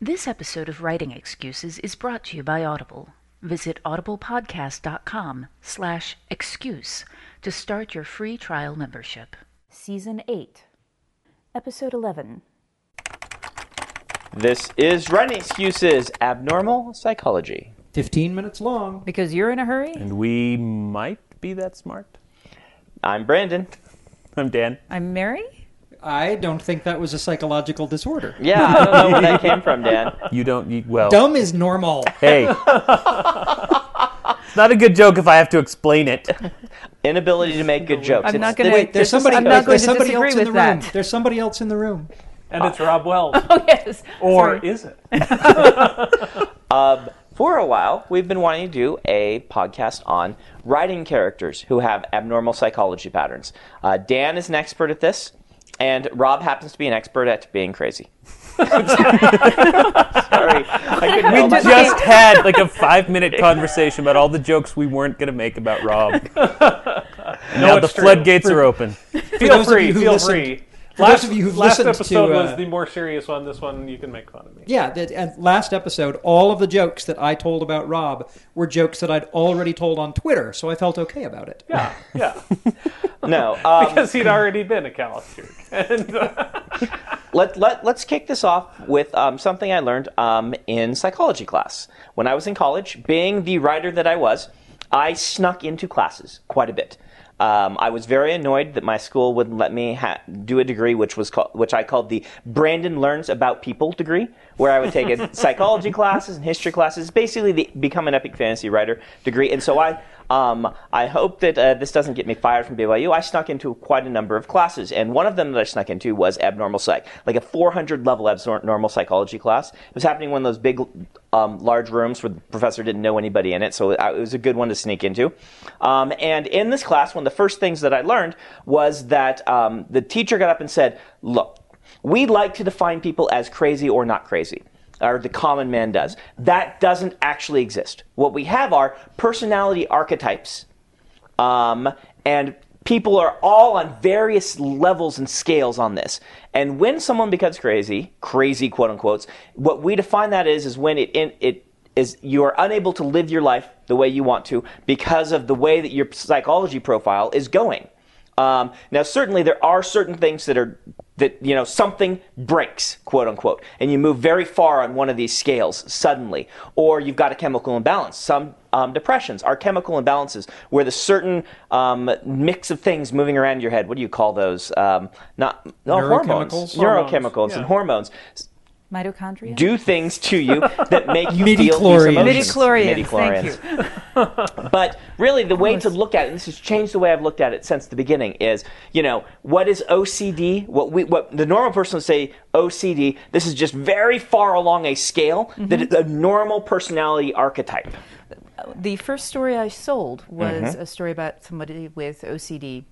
This episode of Writing Excuses is brought to you by Audible. Visit audiblepodcast.com slash excuse to start your free trial membership. Season 8, Episode 11. This is Writing Excuses Abnormal Psychology. 15 minutes long. Because you're in a hurry? And we might be that smart. I'm Brandon. I'm Dan. I'm Mary? I don't think that was a psychological disorder. Yeah, I don't know where that came from, Dan. You don't. You, well, Dumb is normal. hey, it's not a good joke if I have to explain it. Inability to make good jokes. I'm not gonna- Wait, there's somebody, I'm not there's going to somebody else disagree in the with room. that. There's somebody else in the room. And it's Rob Wells. Oh, yes. Or Sorry. is it? For a while, we've been wanting to do a podcast on writing characters who have abnormal psychology patterns. Uh, Dan is an expert at this, and Rob happens to be an expert at being crazy. Sorry, I couldn't We help just had like a five-minute conversation about all the jokes we weren't going to make about Rob. now the true. floodgates are open. Feel free. Feel listened- free. For last, those of you who've last listened to, episode uh, was the more serious one. This one, you can make fun of me. Yeah, that, and last episode, all of the jokes that I told about Rob were jokes that I'd already told on Twitter, so I felt okay about it. Yeah, yeah. No, um, because he'd already been a callous jerk. And, uh, let, let, let's kick this off with um, something I learned um, in psychology class. When I was in college, being the writer that I was, I snuck into classes quite a bit. Um, I was very annoyed that my school wouldn't let me ha- do a degree, which was called, which I called the Brandon Learns About People degree, where I would take a psychology classes and history classes, basically the become an epic fantasy writer degree. And so I, um, I hope that uh, this doesn't get me fired from BYU. I snuck into quite a number of classes, and one of them that I snuck into was abnormal psych, like a 400 level abnormal psychology class. It was happening in one of those big, um, large rooms where the professor didn't know anybody in it, so it was a good one to sneak into. Um, and in this class, one of the first things that I learned was that um, the teacher got up and said, "Look, we like to define people as crazy or not crazy." Or the common man does. That doesn't actually exist. What we have are personality archetypes, um, and people are all on various levels and scales on this. And when someone becomes crazy, crazy quote unquote, what we define that is is when it in, it is you are unable to live your life the way you want to because of the way that your psychology profile is going. Um, now, certainly, there are certain things that are that you know something breaks, quote unquote, and you move very far on one of these scales suddenly, or you've got a chemical imbalance. Some um, depressions are chemical imbalances where the certain um, mix of things moving around your head. What do you call those? Um, not no, hormones, Neurochemicals? Hormones, and yeah. hormones Mitochondria? do things to you that make you feel these Midichlorians. emotions. Midichlorians, thank you. But really, the way to look at it, and this has changed the way I've looked at it since the beginning, is you know what is OCD? What we what the normal person would say OCD. This is just very far along a scale that is a normal personality archetype. the first story I sold was Mm-hmm. a story about somebody with OCD.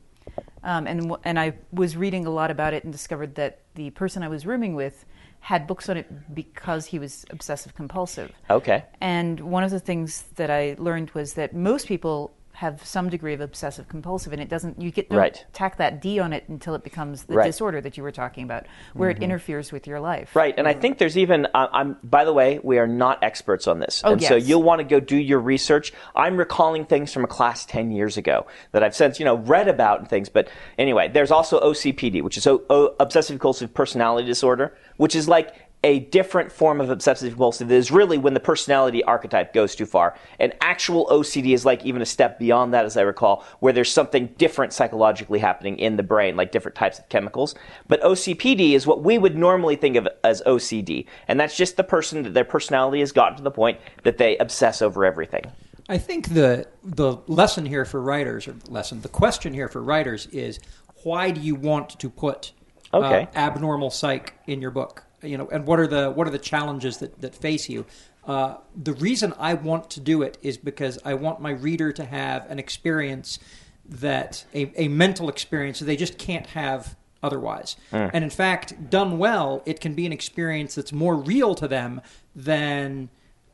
Um, and, and I was reading a lot about it and discovered that the person I was rooming with had books on it because he was obsessive compulsive. Okay. And one of the things that I learned was that most people have some degree of obsessive compulsive, and it doesn't. You get don't Right. tack that D on it until it becomes the Right. Mm-hmm. disorder that you were talking about, where it interferes with your life. Right, and I think there's even. Uh, I'm. By the way, we are not experts on this, Oh, and so you'll want to go do your research. I'm recalling things from a class ten years ago that I've since you know read about and things. But anyway, there's also OCPD, which is o- o- obsessive compulsive personality disorder, which is like a different form of obsessive compulsive that is really when the personality archetype goes too far. And actual OCD is like even a step beyond that, as I recall, where there's something different psychologically happening in the brain, like different types of chemicals. But OCPD is what we would normally think of as OCD. And that's just the person that their personality has gotten to the point that they obsess over everything. I think the the lesson here for writers, or lesson, the question here for writers is why do you want to put Okay. uh, abnormal psych in your book? You know, and what are the what are the challenges that that face you? Uh, the reason I want to do it is because I want my reader to have an experience that a, a mental experience that they just can't have otherwise. And in fact, done well, it can be an experience that's more real to them than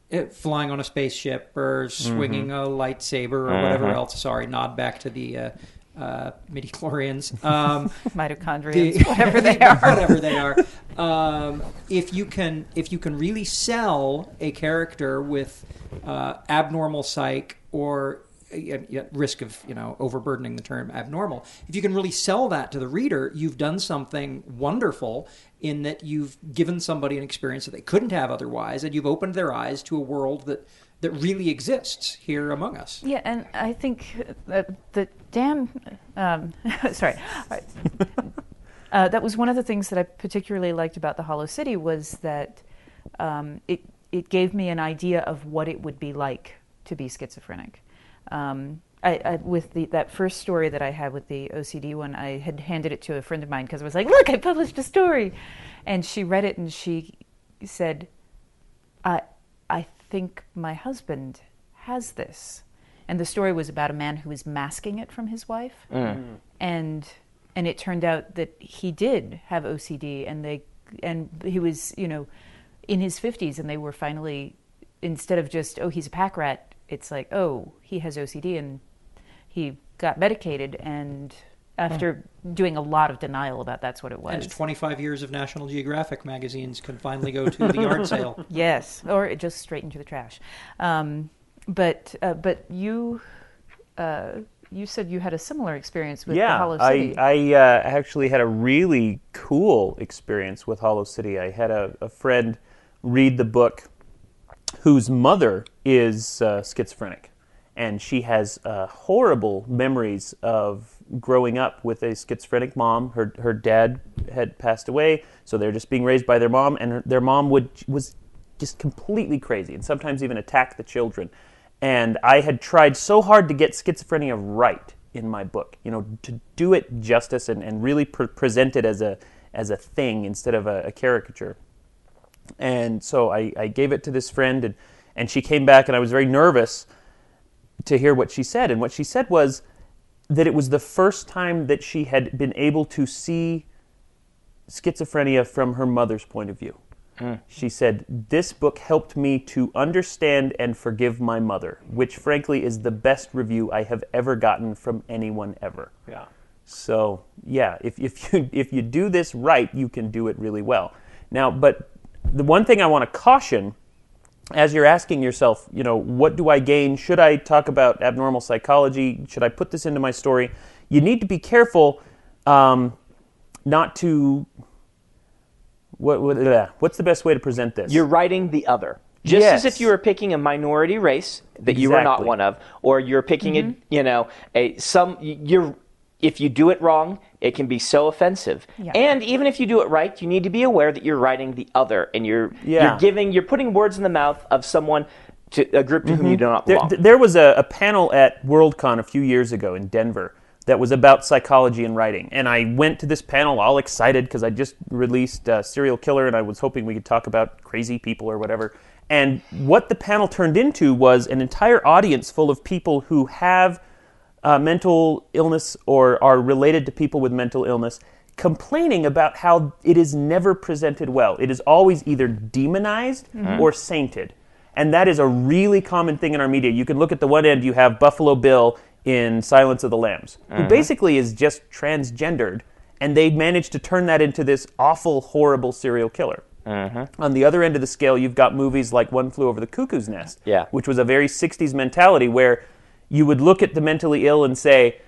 it, flying on a spaceship or swinging a lightsaber or whatever else. Sorry, nod back to the uh, uh, midichlorians. Um, Mitochondria, the- whatever they are. whatever they are. Um, if you can, if you can really sell a character with uh, abnormal psych or at, at risk of you know overburdening the term abnormal, if you can really sell that to the reader, you've done something wonderful in that you've given somebody an experience that they couldn't have otherwise, and you've opened their eyes to a world that that really exists here among us. Yeah, and I think that the damn. Um, sorry. Uh, that was one of the things that I particularly liked about the Hollow City was that um, it it gave me an idea of what it would be like to be schizophrenic. Um, I, I, with the, that first story that I had with the OCD one, I had handed it to a friend of mine because I was like, "Look, I published a story," and she read it and she said, "I I think my husband has this." And the story was about a man who was masking it from his wife, mm. Mm. and and it turned out that he did have OCD, and they and he was you know in his fifties, and they were finally instead of just oh he's a pack rat, it's like oh he has OCD, and he got medicated, and after doing a lot of denial about that's what it was. And 25 years of National Geographic magazines can finally go to the yard sale. Yes, or it just straight into the trash. Um, but uh, but you uh, you said you had a similar experience with the yeah, Hollow I, City. I uh, actually had a really cool experience with Hollow City. I had a, a friend read the book whose mother is uh, schizophrenic, and she has uh, horrible memories of growing up with a schizophrenic mom. Her her dad had passed away, so they're just being raised by their mom, and her, their mom would was just completely crazy, and sometimes even attack the children. And I had tried so hard to get schizophrenia right in my book, you know, to do it justice and, and really pre- present it as a as a thing instead of a, a caricature. And so I, I gave it to this friend, and, and she came back, and I was very nervous to hear what she said. And what she said was that it was the first time that she had been able to see schizophrenia from her mother's point of view. Hmm. She said, This book helped me to understand and forgive my mother, which frankly is the best review I have ever gotten from anyone ever. Yeah. So yeah, if, if you if you do this right, you can do it really well. Now, but the one thing I want to caution, as you're asking yourself, you know, what do I gain? Should I talk about abnormal psychology? Should I put this into my story? You need to be careful um, not to. What, what, uh, what's the best way to present this? You're writing the other. Just as if you were picking a minority race that you are not one of, or you're picking a, you know, a some you're if you do it wrong, it can be so offensive. Yeah. And even if you do it right, you need to be aware that you're writing the other and you're Yeah. you're giving you're putting words in the mouth of someone to a group to whom you do not There, belong. th- there was a, a panel at Worldcon a few years ago in Denver that was about psychology and writing. And I went to this panel all excited because I just released uh, Serial Killer and I was hoping we could talk about crazy people or whatever. And what the panel turned into was an entire audience full of people who have uh, mental illness or are related to people with mental illness complaining about how it is never presented well. It is always either demonized mm-hmm. Mm-hmm. or sainted. And that is a really common thing in our media. You can look at the one end, you have Buffalo Bill in Silence of the Lambs, who mm-hmm. basically is just transgendered, and they managed to turn that into this awful, horrible serial killer. On the other end of the scale, you've got movies like One Flew Over the Cuckoo's Nest, Yeah. which was a very 60s mentality where you would look at the mentally ill and say,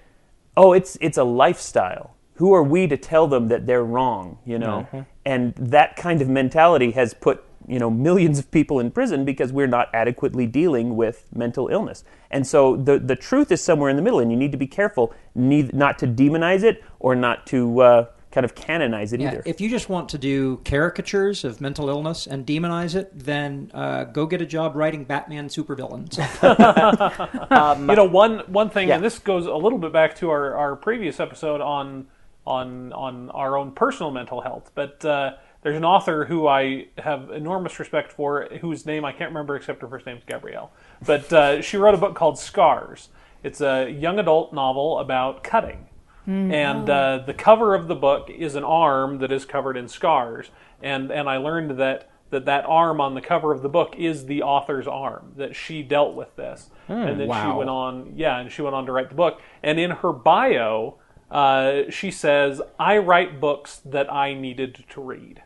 oh, it's, it's a lifestyle. Who are we to tell them that they're wrong, you know? And that kind of mentality has put, you know, millions of people in prison because we're not adequately dealing with mental illness. And so the, the truth is somewhere in the middle, and you need to be careful need, not to demonize it or not to uh, kind of canonize it Yeah, either. if you just want to do caricatures of mental illness and demonize it, then uh, go get a job writing Batman supervillains. you know one one thing Yeah. and this goes a little bit back to our, our previous episode on on on our own personal mental health but uh, there's an author who I have enormous respect for whose name I can't remember except her first name's Gabrielle but uh, she wrote a book called Scars it's a young adult novel about cutting and uh, the cover of the book is an arm that is covered in scars. And and I learned that that that arm on the cover of the book is the author's arm that she dealt with this. And then she went on yeah and she went on to write the book. And in her bio uh, she says i write books that i needed to read.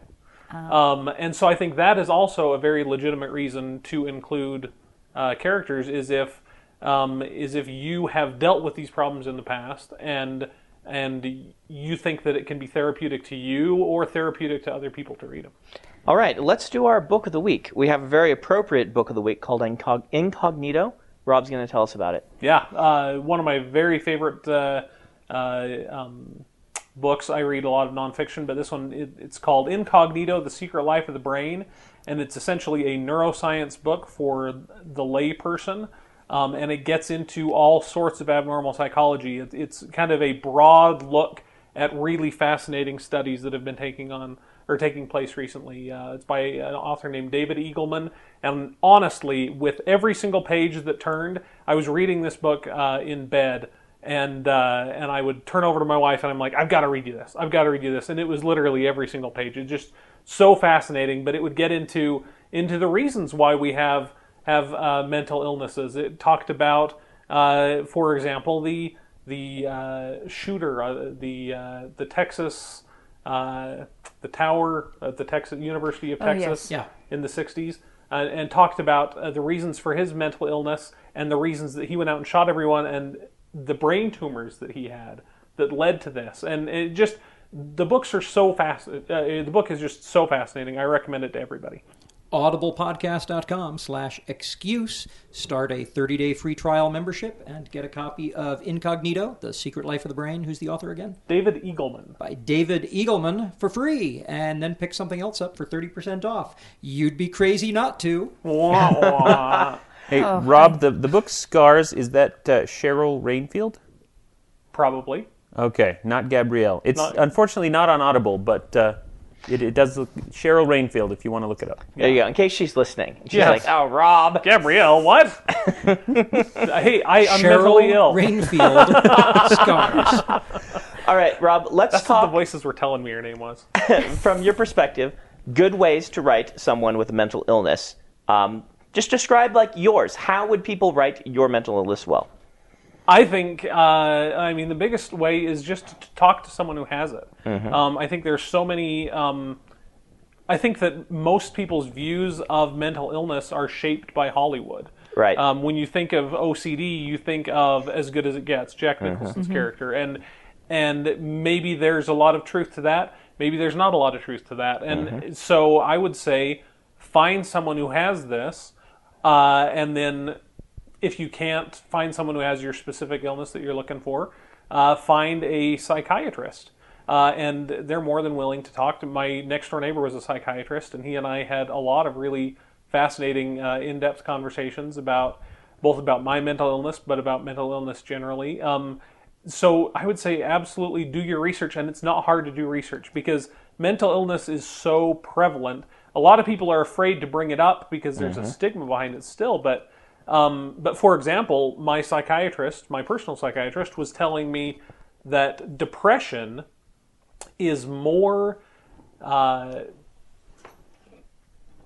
Um, and so i think that is also a very legitimate reason to include uh, characters is if um, is if you have dealt with these problems in the past and and you think that it can be therapeutic to you or therapeutic to other people to read them. All right, let's do our book of the week. We have a very appropriate book of the week called Incog- Incognito. Rob's going to tell us about it. Yeah, uh, one of my very favorite uh, uh, um, books. I read a lot of nonfiction, but this one it, it's called Incognito: The Secret Life of the Brain, and it's essentially a neuroscience book for the layperson. Um, and it gets into all sorts of abnormal psychology. It, it's kind of a broad look at really fascinating studies that have been taking on or taking place recently. Uh, it's by an author named David Eagleman. And honestly, with every single page that turned, I was reading this book uh, in bed, and uh, and I would turn over to my wife, and I'm like, I've got to read you this. I've got to read you this. And it was literally every single page. It's just so fascinating. But it would get into into the reasons why we have have uh, mental illnesses. It talked about, uh, for example, the the uh, shooter, uh, the uh, the Texas, uh, the tower at the Texas University of Oh, yes. Texas Yeah. in the '60s, uh, and talked about uh, the reasons for his mental illness and the reasons that he went out and shot everyone and the brain tumors that he had that led to this. And it just the books are so fast. Uh, the book is just so fascinating. I recommend it to everybody. audiblepodcast.com slash excuse start a 30-day free trial membership and get a copy of incognito the secret life of the brain who's the author again David Eagleman. by david eagleman for free and then pick something else up for 30% off you'd be crazy not to Wah, wah. Hey, Rob, the, the book Scars, is that uh, Cheryl Rainfield? Probably. Okay, not Gabrielle. It's Not- unfortunately not on Audible, but uh, it, it does look Cheryl Rainfield if you want to look it up. There you go. In case she's listening, she's Yes. like, "Oh, Rob." Gabrielle, what? hey, I, I'm cheryl mentally ill. rainfield scars All right, Rob. Let's That's what the talk voices were telling me your name was. from your perspective. Good ways to write someone with a mental illness. Um, just describe like yours. How would people write your mental illness well? I think, uh, I mean, the biggest way is just to talk to someone who has it. Mm-hmm. Um, I think there's so many. Um, I think that most people's views of mental illness are shaped by Hollywood. Right. Um, when you think of OCD, you think of As Good as It Gets, Jack Mm-hmm. Nicholson's character, and and maybe there's a lot of truth to that. Maybe there's not a lot of truth to that, and Mm-hmm. so I would say find someone who has this, uh, and then if you can't find someone who has your specific illness that you're looking for, uh, find a psychiatrist. Uh, and they're more than willing to talk to. My next door neighbor was a psychiatrist, and he and I had a lot of really fascinating, uh, in-depth conversations about both about my mental illness, but about mental illness generally. Um, so I would say absolutely do your research, and it's not hard to do research because mental illness is so prevalent. A lot of people are afraid to bring it up because there's a stigma behind it still, but um, but for example, my psychiatrist, my personal psychiatrist, was telling me that depression is more. Uh,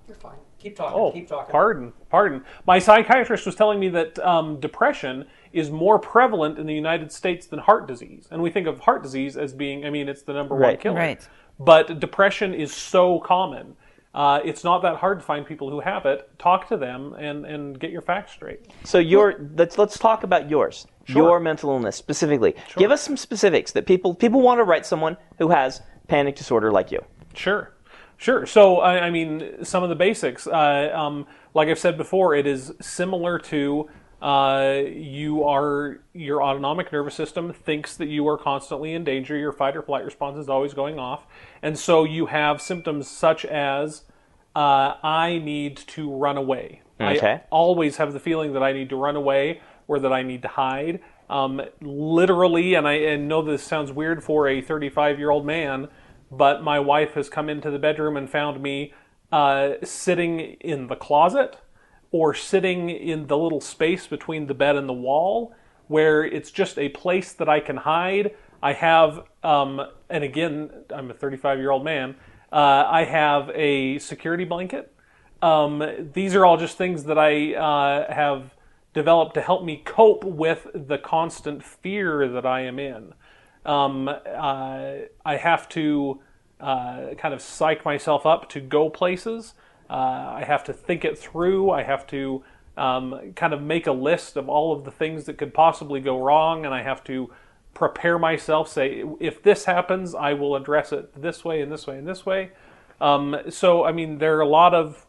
you're fine keep talking oh, keep talking pardon, pardon. My psychiatrist was telling me that um, depression is more prevalent in the United States than heart disease, and we think of heart disease as being, I mean, it's the number one Right. killer. Right. But depression is so common. Uh, it's not that hard to find people who have it. Talk to them and, and get your facts straight. So your let's let's talk about yours. Your mental illness specifically. Give us some specifics that people people want to write someone who has panic disorder like you. Sure, sure. So, I, I mean, some of the basics. Uh, um, like I've said before, it is similar to uh, you are your autonomic nervous system thinks that you are constantly in danger. Your fight or flight response is always going off, and so you have symptoms such as uh, I need to run away. Okay. I always have the feeling that I need to run away or that I need to hide. Um, literally, and I and know this sounds weird for a 35 year old man, but my wife has come into the bedroom and found me uh, sitting in the closet or sitting in the little space between the bed and the wall where it's just a place that I can hide. I have, um, and again, I'm a 35 year old man. Uh, I have a security blanket. Um, these are all just things that I uh, have developed to help me cope with the constant fear that I am in. Um, uh, I have to uh, kind of psych myself up to go places. Uh, I have to think it through. I have to um, kind of make a list of all of the things that could possibly go wrong, and I have to prepare myself. Say, if this happens, I will address it this way and this way and this way. Um, so, I mean, there are a lot of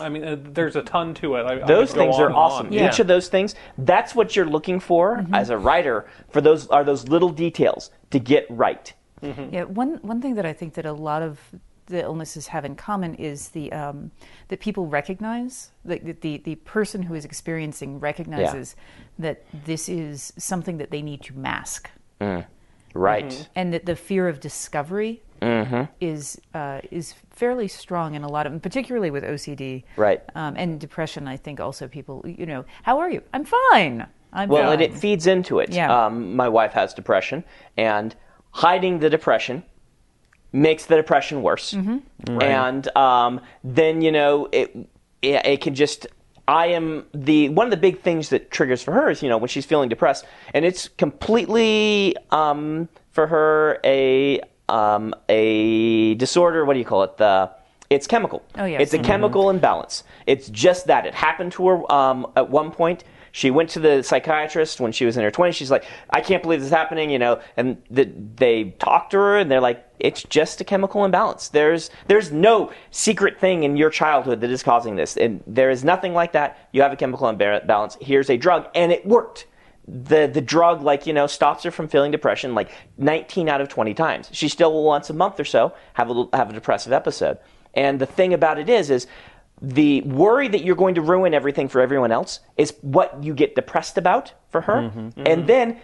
I mean, uh, there's a ton to it. I, I those could things are awesome. Yeah. Each of those things, that's what you're looking for as a writer. For those are those little details to get right. Yeah, one one thing that I think that a lot of the illnesses have in common is the um, that people recognize that the, the the person who is experiencing recognizes that this is something that they need to mask, Right. and that the fear of discovery is uh, is fairly strong in a lot of, and particularly with OCD, Right. um, and depression. I think also people, you know, how are you? I'm fine. I'm Well, fine. and it feeds into it. Yeah. Um, my wife has depression, and hiding the depression makes the depression worse. Mm-hmm. And um, then you know it, it. It can just. I am the one of the big things that triggers for her is you know when she's feeling depressed, and it's completely um, for her a um, a disorder. What do you call it? The it's chemical. Oh, yes. It's a chemical imbalance. It's just that. It happened to her um, at one point. She went to the psychiatrist when she was in her 20s. She's like, I can't believe this is happening, you know. And the, they talked to her, and they're like, it's just a chemical imbalance. There's there's no secret thing in your childhood that is causing this, and there is nothing like that. You have a chemical imbalance. Here's a drug, and it worked. The the drug, like you know, stops her from feeling depression like 19 out of 20 times. She still will once a month or so have a have a depressive episode. And the thing about it is, is the worry that you're going to ruin everything for everyone else is what you get depressed about for her. Mm-hmm. And mm-hmm. then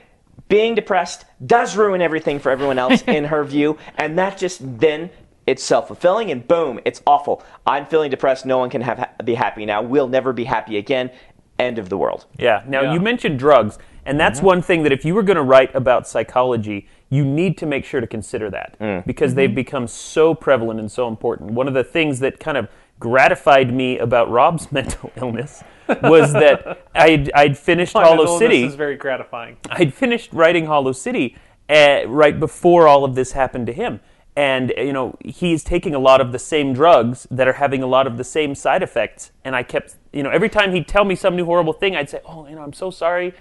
being depressed does ruin everything for everyone else in her view. And that just then it's self fulfilling and boom, it's awful. I'm feeling depressed. No one can have be happy now. We'll never be happy again. End of the world. Yeah. Now Yeah. you mentioned drugs, and that's mm-hmm. one thing that if you were going to write about psychology, you need to make sure to consider that mm. because they've become so prevalent and so important. One of the things that kind of gratified me about Rob's mental illness was that I'd, I'd finished My Hollow City. illness is very gratifying. I'd finished writing Hollow City uh, right before all of this happened to him. And, uh, you know, he's taking a lot of the same drugs that are having a lot of the same side effects. And I kept, you know, every time he'd tell me some new horrible thing, I'd say, oh, you know, I'm so sorry.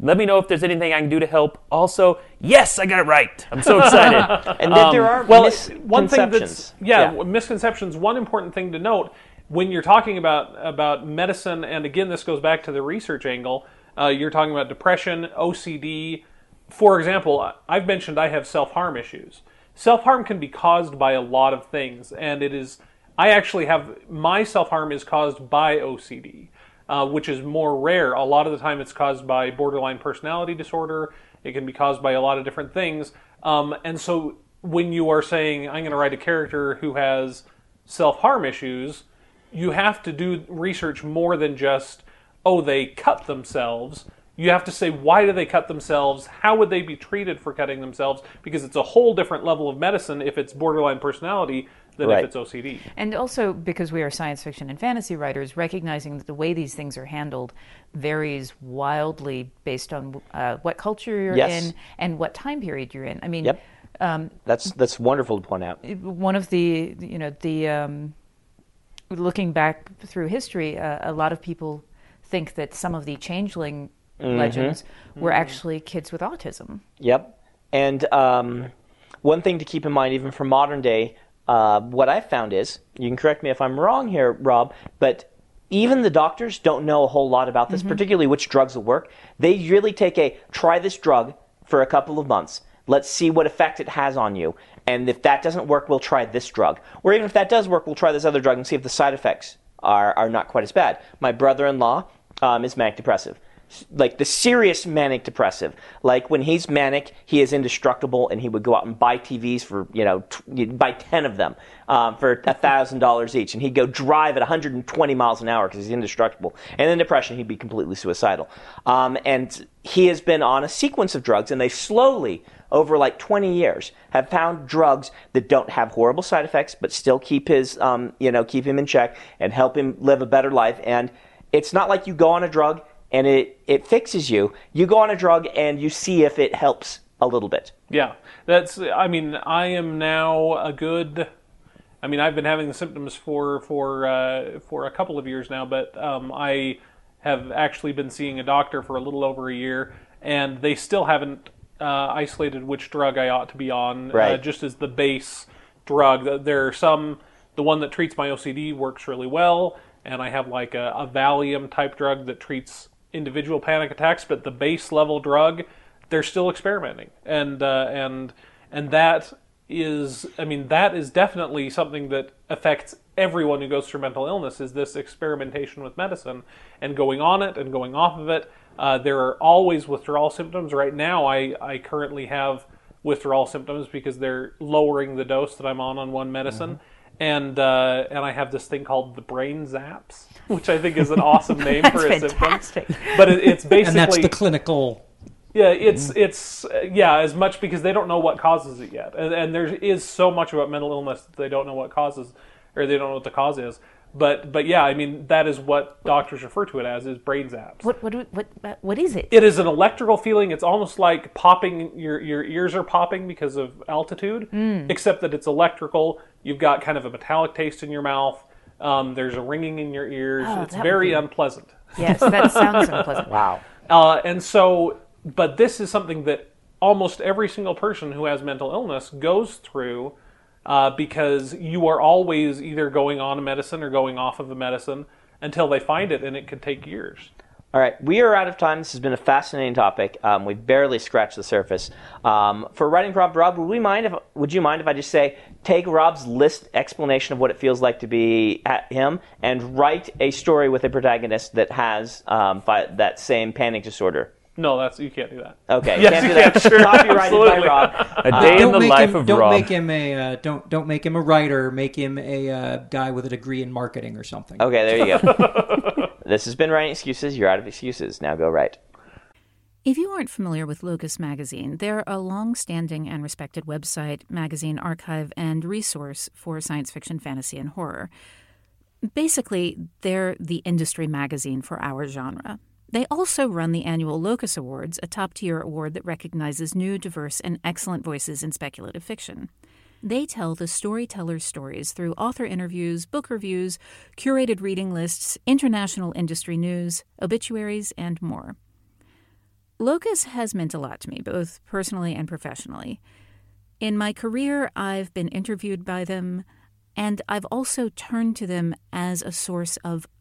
Let me know if there's anything I can do to help. Also, yes, I got it right. I'm so excited. And then there are Well, misconceptions. one thing that's yeah, Yeah. misconceptions. One important thing to note when you're talking about about medicine, and again, this goes back to the research angle. Uh, you're talking about depression, OCD. For example, I've mentioned I have self harm issues. Self harm can be caused by a lot of things, and it is. I actually have my self harm is caused by OCD, uh, which is more rare. A lot of the time, it's caused by borderline personality disorder. It can be caused by a lot of different things. Um, and so, when you are saying, I'm going to write a character who has self harm issues, you have to do research more than just, oh, they cut themselves. You have to say, why do they cut themselves? How would they be treated for cutting themselves? Because it's a whole different level of medicine if it's borderline personality than Right. if it's OCD. And also because we are science fiction and fantasy writers, recognizing that the way these things are handled varies wildly based on uh, what culture you're Yes. in and what time period you're in. I mean, Yep. That's that's wonderful to point out. one of the you know the um, looking back through history, uh, a lot of people think that some of the changeling legends were actually kids with autism. Yep. And um, one thing to keep in mind, even for modern day, uh, what I've found is, you can correct me if I'm wrong here, Rob, but even the doctors don't know a whole lot about this, particularly which drugs will work. They really take a try this drug for a couple of months. Let's see what effect it has on you. And if that doesn't work, we'll try this drug. Or even if that does work, we'll try this other drug and see if the side effects are, are not quite as bad. My brother in law um, is manic depressive like the serious manic depressive. Like when he's manic, he is indestructible, and he would go out and buy TVs for you know t- buy ten of them um, for thousand dollars each, and he'd go drive at 120 miles an hour because he's indestructible. And in depression, he'd be completely suicidal. Um, and he has been on a sequence of drugs, and they slowly over like 20 years have found drugs that don't have horrible side effects, but still keep his, um, you know, keep him in check and help him live a better life. And it's not like you go on a drug and it, it fixes you. You go on a drug and you see if it helps a little bit. Yeah, that's. I mean, I am now a good. I mean, I've been having the symptoms for for uh, for a couple of years now, but um, I have actually been seeing a doctor for a little over a year, and they still haven't uh, isolated which drug I ought to be on, uh, Right. just as the base drug. There are some. The one that treats my OCD works really well, and I have like a, a Valium type drug that treats individual panic attacks. But the base level drug, they're still experimenting, and uh, and and that is, I mean, that is definitely something that affects everyone who goes through mental illness. Is this experimentation with medicine and going on it and going off of it? Uh, there are always withdrawal symptoms. Right now, I I currently have withdrawal symptoms because they're lowering the dose that I'm on on one medicine. And uh, and I have this thing called the brain zaps, which I think is an awesome name for a That's symptom. fantastic. But it, it's basically and that's the clinical. yeah, it's it's uh, yeah, as much because they don't know what causes it yet, and, and there is so much about mental illness that they don't know what causes, or they don't know what the cause is. But but yeah, I mean that is what doctors refer to it as is brain zaps. What what what what, what is it? It is an electrical feeling. It's almost like popping. Your your ears are popping because of altitude, Hmm. except that it's electrical. You've got kind of a metallic taste in your mouth. Um, there's a ringing in your ears. Oh, it's very be- unpleasant. Yes, that sounds unpleasant. Wow. Uh, and so, but this is something that almost every single person who has mental illness goes through uh, because you are always either going on a medicine or going off of a medicine until they find it, and it could take years. All right, we are out of time. This has been a fascinating topic. Um, we've barely scratched the surface. Um, for writing prompt, Rob, would we mind if would you mind if I just say take Rob's list explanation of what it feels like to be at him and write a story with a protagonist that has um, that same panic disorder? No, that's you can't do that. Okay, Yes, can't you do that. can, sure, Copyrighted absolutely. by Rob. A day in don't the make life him, of don't Rob. make him a uh, don't don't make him a writer. Make him a uh, guy with a degree in marketing or something. Okay, there you go. this has been writing excuses. You're out of excuses. Now go write. If you aren't familiar with Locus Magazine, they're a long standing and respected website, magazine archive, and resource for science fiction, fantasy, and horror. Basically, they're the industry magazine for our genre. They also run the annual Locus Awards, a top tier award that recognizes new, diverse, and excellent voices in speculative fiction. They tell the storyteller's stories through author interviews, book reviews, curated reading lists, international industry news, obituaries, and more. Locus has meant a lot to me, both personally and professionally. In my career, I've been interviewed by them, and I've also turned to them as a source of